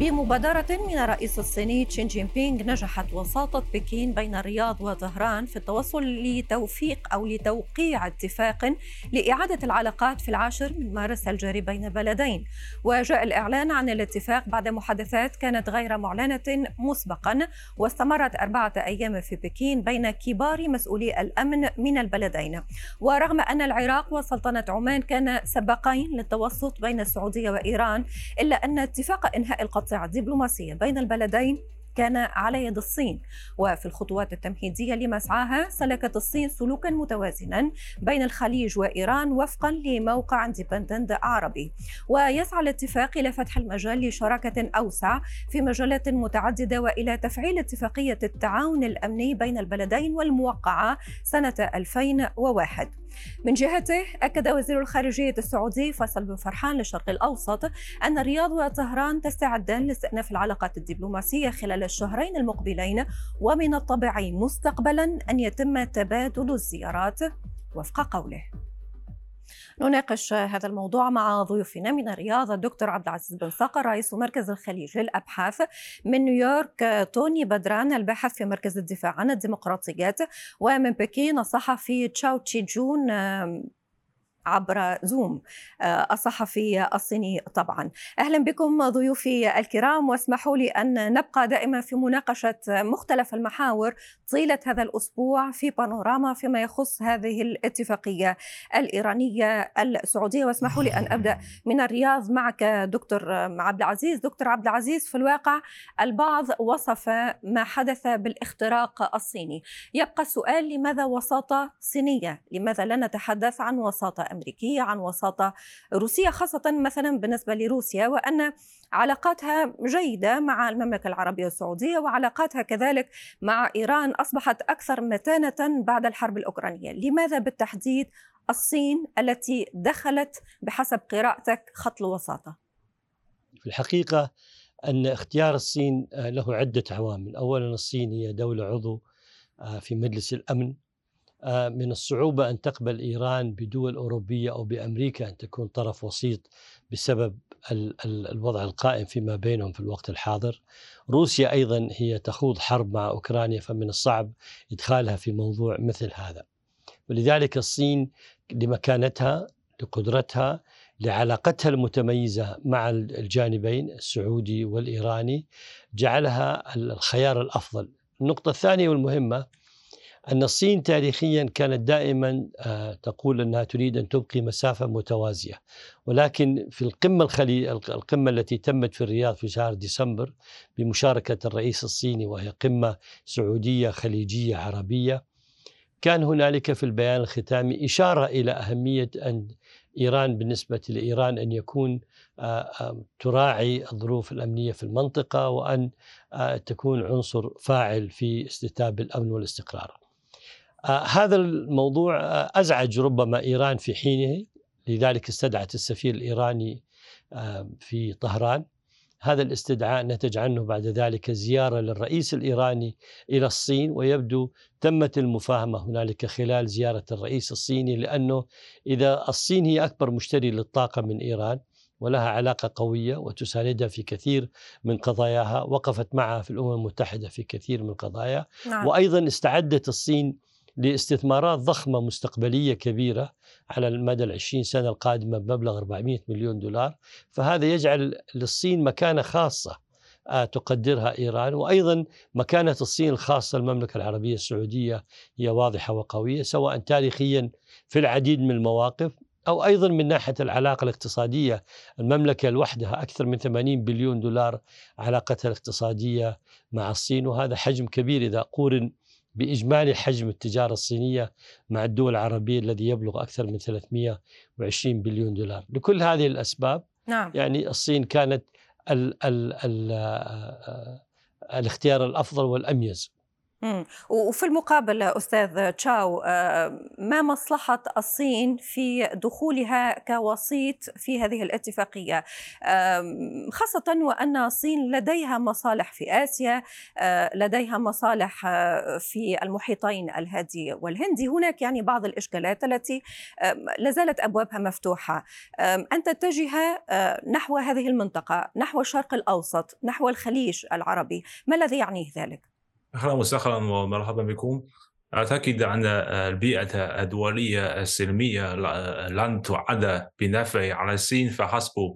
بمبادرة من الرئيس الصيني تشين جين بينغ نجحت وساطة بكين بين الرياض وطهران في التوصل لتوفيق أو لتوقيع اتفاق لإعادة العلاقات في العاشر من مارس الجاري بين البلدين وجاء الإعلان عن الاتفاق بعد محادثات كانت غير معلنة مسبقا واستمرت أربعة أيام في بكين بين كبار مسؤولي الأمن من البلدين. ورغم أن العراق وسلطنة عمان كان سباقين للتوسط بين السعودية وإيران إلا أن اتفاق إنهاء القضاء الدبلوماسية بين البلدين كان على يد الصين وفي الخطوات التمهيدية لمسعاها سلكت الصين سلوكا متوازنا بين الخليج وإيران وفقا لموقع اندبندنت عربي. ويسعى الاتفاق إلى فتح المجال لشراكة أوسع في مجالات متعددة وإلى تفعيل اتفاقية التعاون الأمني بين البلدين والموقعة سنة 2001 من جهته أكد وزير الخارجية السعودي فيصل بن فرحان للشرق الأوسط أن الرياض وطهران تستعدان لاستئناف العلاقات الدبلوماسية خلال الشهرين المقبلين ومن الطبيعي مستقبلا أن يتم تبادل الزيارات وفق قوله. نناقش هذا الموضوع مع ضيوفنا من الرياض الدكتور عبد العزيز بن صقر رئيس مركز الخليج للأبحاث من نيويورك توني بدران الباحث في مركز الدفاع عن الديمقراطيات ومن بكين الصحفي تشاو تشي جون عبر زوم آه، الصحفي الصيني طبعا. أهلا بكم ضيوفي الكرام واسمحوا لي أن نبقى دائما في مناقشة مختلف المحاور طيلة هذا الأسبوع في بانوراما فيما يخص هذه الاتفاقية الإيرانية السعودية. واسمحوا لي أن أبدأ من الرياض معك دكتور عبد العزيز. دكتور عبد العزيز في الواقع البعض وصف ما حدث بالاختراق الصيني. يبقى السؤال لماذا وساطة صينية؟ لماذا لا نتحدث عن وساطة أمريكية عن وساطة روسية خاصة مثلا بالنسبة لروسيا وأن علاقاتها جيدة مع المملكة العربية السعودية وعلاقاتها كذلك مع إيران أصبحت أكثر متانة بعد الحرب الأوكرانية. لماذا بالتحديد الصين التي دخلت بحسب قراءتك خط الوساطة؟ في الحقيقة أن اختيار الصين له عدة عوامل. أولا الصين هي دولة عضو في مجلس الأمن آه، من الصعوبة أن تقبل إيران بدول أوروبية أو بأمريكا أن تكون طرف وسيط بسبب الوضع القائم فيما بينهم في الوقت الحاضر. روسيا أيضا هي تخوض حرب مع أوكرانيا فمن الصعب إدخالها في موضوع مثل هذا. ولذلك الصين لمكانتها لقدرتها لعلاقتها المتميزة مع الجانبين السعودي والإيراني جعلها الخيار الأفضل. النقطة الثانية والمهمة أن الصين تاريخيا كانت دائما آه، تقول أنها تريد أن تبقي مسافة متوازية. ولكن في القمة الخلي القمة التي تمت في الرياض في شهر ديسمبر بمشاركة الرئيس الصيني وهي قمة سعودية خليجية عربية كان هنالك في البيان الختامي إشارة إلى أهمية أن إيران بالنسبة لإيران أن يكون آه، تراعي الظروف الأمنية في المنطقة وأن آه، تكون عنصر فاعل في استتاب الأمن والاستقرار. آه هذا الموضوع آه أزعج ربما إيران في حينه لذلك استدعت السفير الإيراني آه في طهران هذا الاستدعاء نتج عنه بعد ذلك زيارة للرئيس الإيراني إلى الصين ويبدو تمت المفاهمة هنالك خلال زيارة الرئيس الصيني لأنه إذا الصين هي أكبر مشتري للطاقة من إيران ولها علاقة قوية وتساندها في كثير من قضاياها وقفت معها في الأمم المتحدة في كثير من القضايا نعم. وأيضا استعدت الصين لاستثمارات ضخمة مستقبلية كبيرة على المدى العشرين سنة القادمة بمبلغ 400 مليون دولار. فهذا يجعل للصين مكانة خاصة آه، تقدرها إيران وأيضا مكانة الصين الخاصة المملكة العربية السعودية هي واضحة وقوية سواء تاريخيا في العديد من المواقف أو أيضا من ناحية العلاقة الاقتصادية. المملكة لوحدها أكثر من 80 بليون دولار علاقتها الاقتصادية مع الصين وهذا حجم كبير إذا قورن بإجمالي حجم التجارة الصينية مع الدول العربية الذي يبلغ أكثر من 320 بليون دولار لكل هذه الأسباب نعم. يعني الصين كانت ال ال ال الاختيار الأفضل والأميز وفي المقابل أستاذ تشاو آه، ما مصلحة الصين في دخولها كوسيط في هذه الاتفاقية؟ خاصة وأن الصين لديها مصالح في آسيا آه، لديها مصالح آه، في المحيطين الهادي والهندي. هناك يعني بعض الإشكالات التي لازالت أبوابها مفتوحة. أن تتجه نحو هذه المنطقة نحو الشرق الأوسط نحو الخليج العربي ما الذي يعنيه ذلك؟ أهلا وسهلا ومرحبا بكم. أعتقد أن البيئة الدولية السلمية لن تعد بنفع على الصين فحسب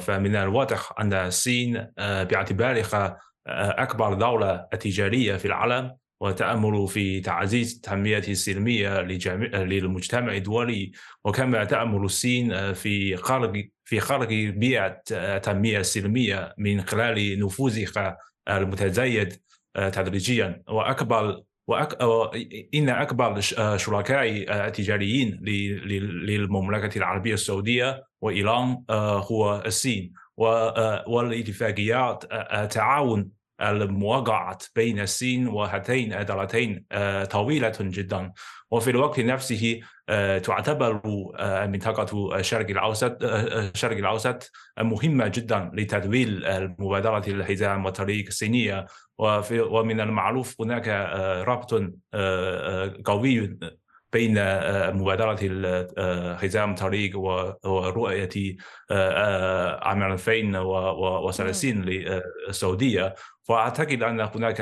فمن الواضح أن الصين باعتبارها أكبر دولة تجارية في العالم وتأمل في تعزيز التنمية السلمية للمجتمع الدولي وكما تأمل الصين في خلق في خلق بيئة التنمية السلمية من خلال نفوذها المتزايد. آه، تدريجيا. واكبر وأك... إن أكبر آه، شركاء آه، للمملكة العربية السعودية وإيران هو الصين. والاتفاقيات التعاون الموقعة بين الصين وهاتين الدولتين طويلة جدا. وفي الوقت نفسه تعتبر منطقة الشرق الأوسط الشرق الأوسط مهمة جدا لتدويل مبادرة الحزام والطريق الصينية. وفي ومن المعروف هناك آه، ربط آه، آه، قوي بين مبادرة حزام طريق ورؤية عام 2030 للسعودية فأعتقد أن هناك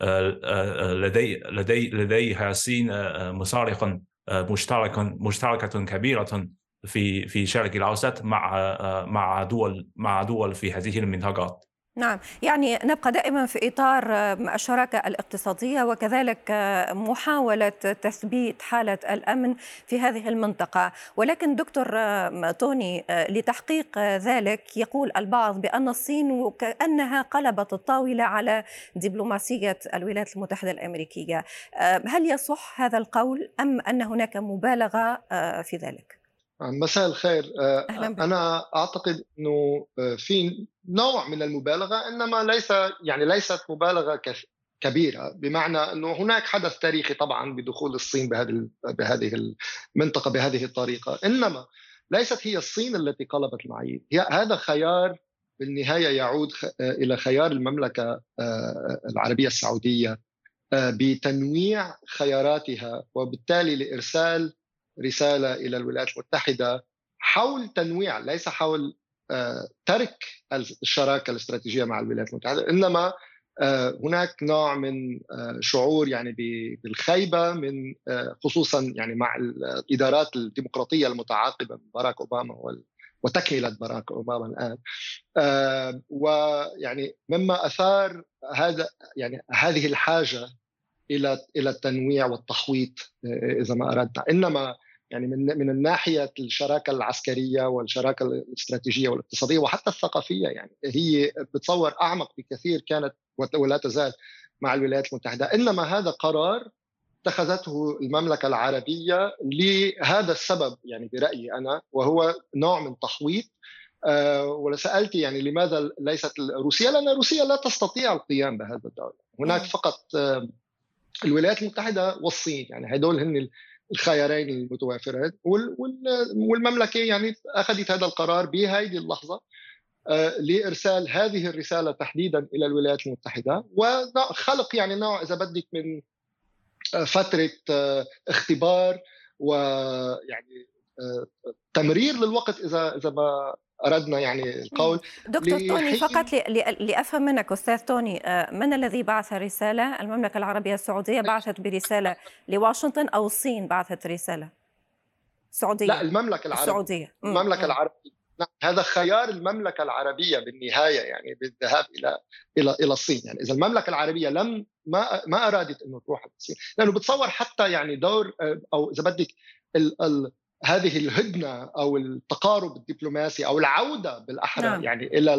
لدي لدي لديها الصين مصالح مشتركة مشتركة كبيرة في في الشرق الأوسط مع مع دول مع دول في هذه المنطقة. نعم. يعني نبقى دائما في إطار الشراكة الاقتصادية وكذلك محاولة تثبيت حالة الأمن في هذه المنطقة. ولكن دكتور توني لتحقيق ذلك يقول البعض بأن الصين وكأنها قلبت الطاولة على دبلوماسية الولايات المتحدة الأمريكية. هل يصح هذا القول أم أن هناك مبالغة في ذلك؟ مساء الخير. آه، أنا أعتقد إنه آه، في نوع من المبالغة إنما ليس يعني ليست مبالغة كبيرة. بمعنى إنه هناك حدث تاريخي طبعا بدخول الصين بهذه بهذه المنطقة بهذه الطريقة. إنما ليست هي الصين التي قلبت المعايير هي هذا خيار بالنهاية يعود آه، إلى خيار المملكة العربية السعودية بتنويع خياراتها وبالتالي لإرسال رسالة إلى الولايات المتحدة حول تنويع ليس حول آه، ترك الشراكة الاستراتيجية مع الولايات المتحدة إنما آه، هناك نوع من آه، شعور يعني بالخيبة من خصوصا يعني مع الإدارات الديمقراطية المتعاقبة من باراك أوباما وتكملة باراك أوباما الآن ويعني مما أثار هذا يعني هذه الحاجة إلى إلى التنويع والتحويط إذا ما اردنا إنما يعني من من الناحية الشراكة العسكرية والشراكة الاستراتيجية والاقتصادية وحتى الثقافية يعني هي بتصور أعمق بكثير كانت ولا تزال مع الولايات المتحدة. إنما هذا قرار اتخذته المملكة العربية لهذا السبب يعني برأيي أنا وهو نوع من تحويط أه ولسألت يعني لماذا ليست روسيا؟ لأن روسيا لا تستطيع القيام بهذا الدور. هناك فقط أه الولايات المتحدة والصين يعني هدول هن الخيارين المتوافرين والمملكة يعني أخذت هذا القرار بهذه اللحظة آه، لإرسال هذه الرسالة تحديدا إلى الولايات المتحدة. وخلق يعني نوع إذا بدك من آه، فترة آه، اختبار ويعني تمرير للوقت إذا إذا ما أردنا يعني القول دكتور توني فقط لأفهم منك أستاذ توني آه، من الذي بعث رسالة؟ المملكة العربية السعودية بعثت برسالة لواشنطن أو الصين بعثت رسالة؟ السعوديه لا المملكة العربية. السعودية. المملكة العربية. نعم هذا خيار المملكة العربية بالنهاية يعني بالذهاب إلى إلى إلى الصين. يعني إذا المملكة العربية لم ما ما أرادت انه تروح الصين. لأنه بتصور حتى يعني دور آه، أو إذا بدك هذه الهدنه أو التقارب الدبلوماسي أو العودة بالاحرى نعم. يعني إلى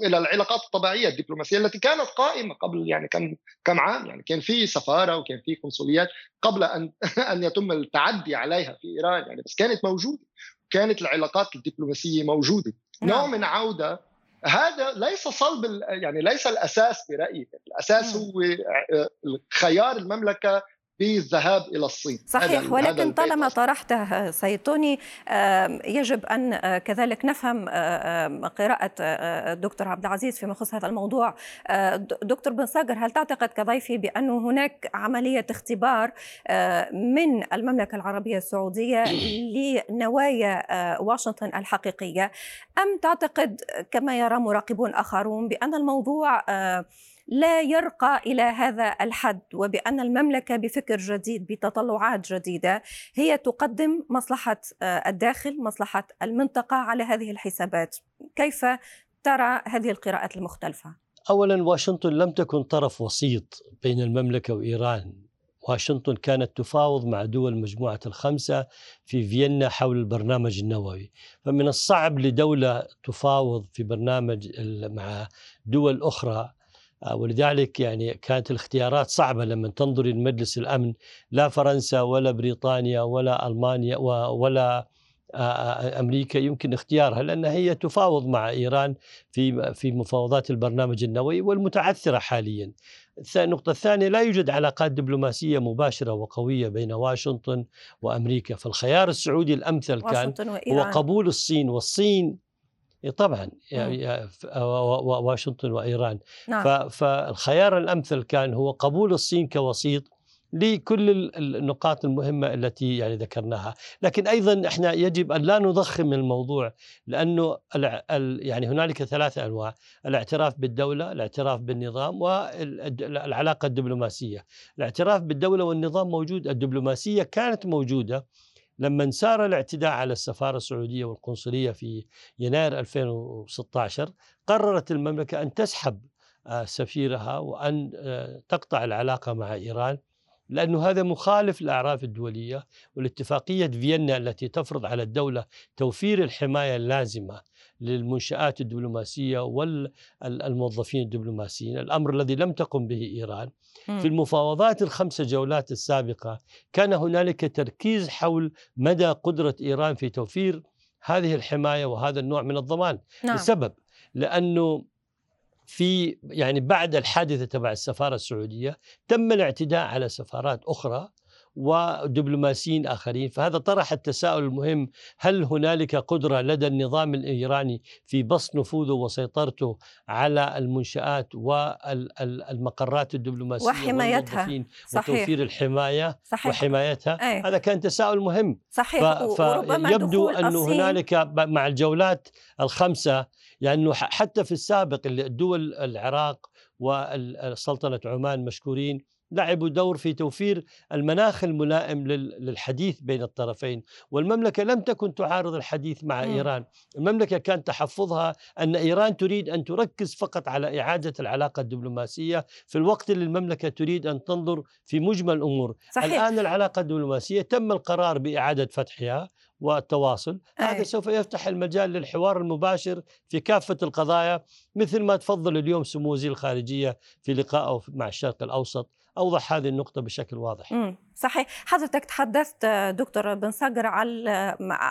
إلى العلاقات الطبيعية الدبلوماسية التي كانت قائمة قبل يعني كم كم عام يعني كان في سفارة وكان في قنصليات قبل أن أن يتم التعدي عليها في إيران يعني بس كانت موجودة كانت العلاقات الدبلوماسية موجودة نعم. نوع من عودة هذا ليس صلب يعني ليس الأساس برأيي الأساس هو خيار المملكة بالذهاب إلى الصين. صحيح ولكن طالما طرحته سيد توني يجب أن آه، كذلك نفهم آه، قراءة الدكتور عبد العزيز فيما يخص هذا الموضوع. دكتور بن صاقر هل تعتقد كضيفي بانه هناك عملية اختبار من المملكة العربية السعودية لنوايا واشنطن الحقيقية؟ أم تعتقد كما يرى مراقبون آخرون بأن الموضوع لا يرقى إلى هذا الحد وبأن المملكة بفكر جديد بتطلعات جديدة هي تقدم مصلحة آه، الداخل مصلحة المنطقة على هذه الحسابات. كيف ترى هذه القراءات المختلفة؟ اولا واشنطن لم تكن طرف وسيط بين المملكة وإيران. واشنطن كانت تفاوض مع دول مجموعة الخمسة في فيينا حول البرنامج النووي. فمن الصعب لدولة تفاوض في برنامج مع دول أخرى ولذلك يعني كانت الاختيارات صعبة لما تنظري لمجلس الأمن لا فرنسا ولا بريطانيا ولا ألمانيا ولا آه، آه، أمريكا يمكن اختيارها لأن هي تفاوض مع إيران في في مفاوضات البرنامج النووي والمتعثرة حاليا. النقطة الثانية لا يوجد علاقات دبلوماسية مباشرة وقوية بين واشنطن وأمريكا فالخيار السعودي الأمثل كان هو قبول الصين والصين طبعا يعني واشنطن وإيران. نعم. فالخيار الأمثل كان هو قبول الصين كوسيط لكل النقاط المهمة التي يعني ذكرناها. لكن أيضا إحنا يجب أن لا نضخم الموضوع لأنه يعني هنالك ثلاثة أنواع. الاعتراف بالدولة الاعتراف بالنظام والعلاقة الدبلوماسية. الاعتراف بالدولة والنظام موجود الدبلوماسية كانت موجودة لما سار الاعتداء على السفارة السعودية والقنصلية في يناير 2016 قررت المملكة أن تسحب آه، سفيرها وأن آه، تقطع العلاقة مع إيران لأنه هذا مخالف للأعراف الدولية والاتفاقية فيينا التي تفرض على الدولة توفير الحماية اللازمة للمنشآت الدبلوماسية والموظفين الدبلوماسيين. الأمر الذي لم تقم به إيران. في المفاوضات الخمس جولات السابقة كان هنالك تركيز حول مدى قدرة إيران في توفير هذه الحماية وهذا النوع من الضمان. نعم. لسبب لأنه في يعني بعد الحادثة تبع السفارة السعودية تم الاعتداء على سفارات أخرى ودبلوماسيين آخرين فهذا طرح التساؤل المهم هل هنالك قدرة لدى النظام الإيراني في بسط نفوذه وسيطرته على المنشآت والمقرات الدبلوماسية وحمايتها صحيح. وتوفير الحماية صحيح. وحمايتها أي. هذا كان تساؤل مهم صحيح ف... فيبدو أنه هنالك مع الجولات الخمسة لأنه يعني حتى في السابق الدول العراق وسلطنة عمان مشكورين لعبوا دور في توفير المناخ الملائم للحديث بين الطرفين. والمملكة لم تكن تعارض الحديث مع م. إيران. المملكة كان تحفظها أن إيران تريد أن تركز فقط على إعادة العلاقة الدبلوماسية. في الوقت اللي المملكة تريد أن تنظر في مجمل الأمور. صحيح. الآن العلاقة الدبلوماسية تم القرار بإعادة فتحها والتواصل. هذا سوف يفتح المجال للحوار المباشر في كافة القضايا مثل ما تفضل اليوم سمو وزير الخارجية في لقائه مع الشرق الأوسط. أوضح هذه النقطة بشكل واضح. صحيح. حضرتك تحدثت دكتور بن صقر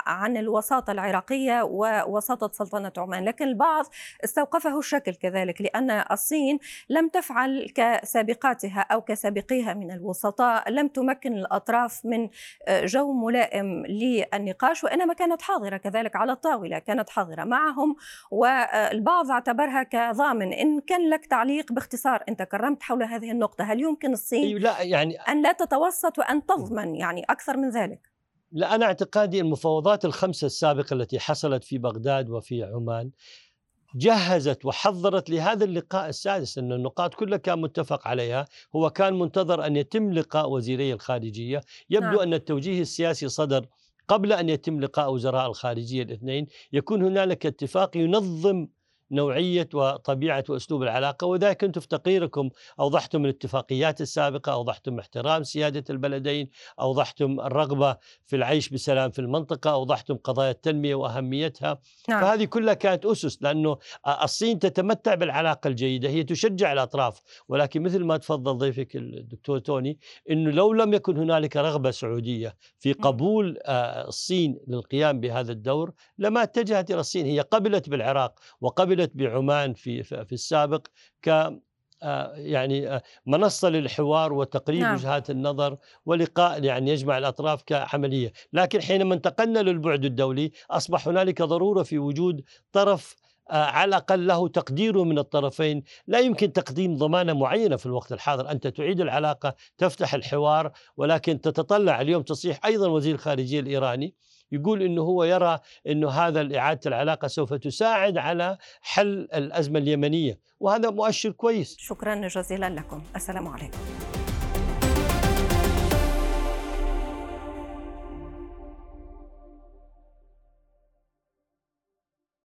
عن الوساطة العراقية ووساطة سلطنة عمان لكن البعض استوقفه الشكل كذلك لأن الصين لم تفعل كسابقاتها أو كسابقيها من الوسطاء لم تمكن الأطراف من جو ملائم للنقاش وإنما كانت حاضرة كذلك على الطاولة كانت حاضرة معهم والبعض اعتبرها كضامن. إن كان لك تعليق باختصار أنت كرمت حول هذه النقطة هل يمكن الصين لا يعني أن لا تتوسط وأن تضمن يعني أكثر من ذلك. لا أنا اعتقادي المفاوضات الخمسة السابقة التي حصلت في بغداد وفي عمان جهزت وحضرت لهذا اللقاء السادس أن النقاط كلها كان متفق عليها. هو كان منتظر أن يتم لقاء وزيري الخارجية. يبدو نعم. أن التوجيه السياسي صدر قبل أن يتم لقاء وزراء الخارجية الاثنين. يكون هنالك اتفاق ينظم نوعية وطبيعة وأسلوب العلاقة وذلك كنت في تقريركم أوضحتم الاتفاقيات السابقة أوضحتم احترام سيادة البلدين أوضحتم الرغبة في العيش بسلام في المنطقة أوضحتم قضايا التنمية وأهميتها. نعم. فهذه كلها كانت أسس لأنه الصين تتمتع بالعلاقة الجيدة هي تشجع الأطراف. ولكن مثل ما تفضل ضيفك الدكتور توني أنه لو لم يكن هنالك رغبة سعودية في قبول الصين للقيام بهذا الدور لما اتجهت إلى الصين هي قبلت بالعراق وقبلت استغلت بعمان في في السابق ك آه، يعني آه، منصة للحوار وتقريب نعم. وجهات النظر ولقاء يعني يجمع الأطراف كعملية لكن حينما انتقلنا للبعد الدولي أصبح هنالك ضرورة في وجود طرف آه، على الأقل له تقديره من الطرفين. لا يمكن تقديم ضمانة معينة في الوقت الحاضر. أنت تعيد العلاقة تفتح الحوار ولكن تتطلع اليوم تصريح أيضا وزير الخارجية الإيراني. يقول إنه هو يرى إنه هذا إعادة العلاقة سوف تساعد على حل الأزمة اليمنية وهذا مؤشر كويس. شكرا جزيلا لكم. السلام عليكم.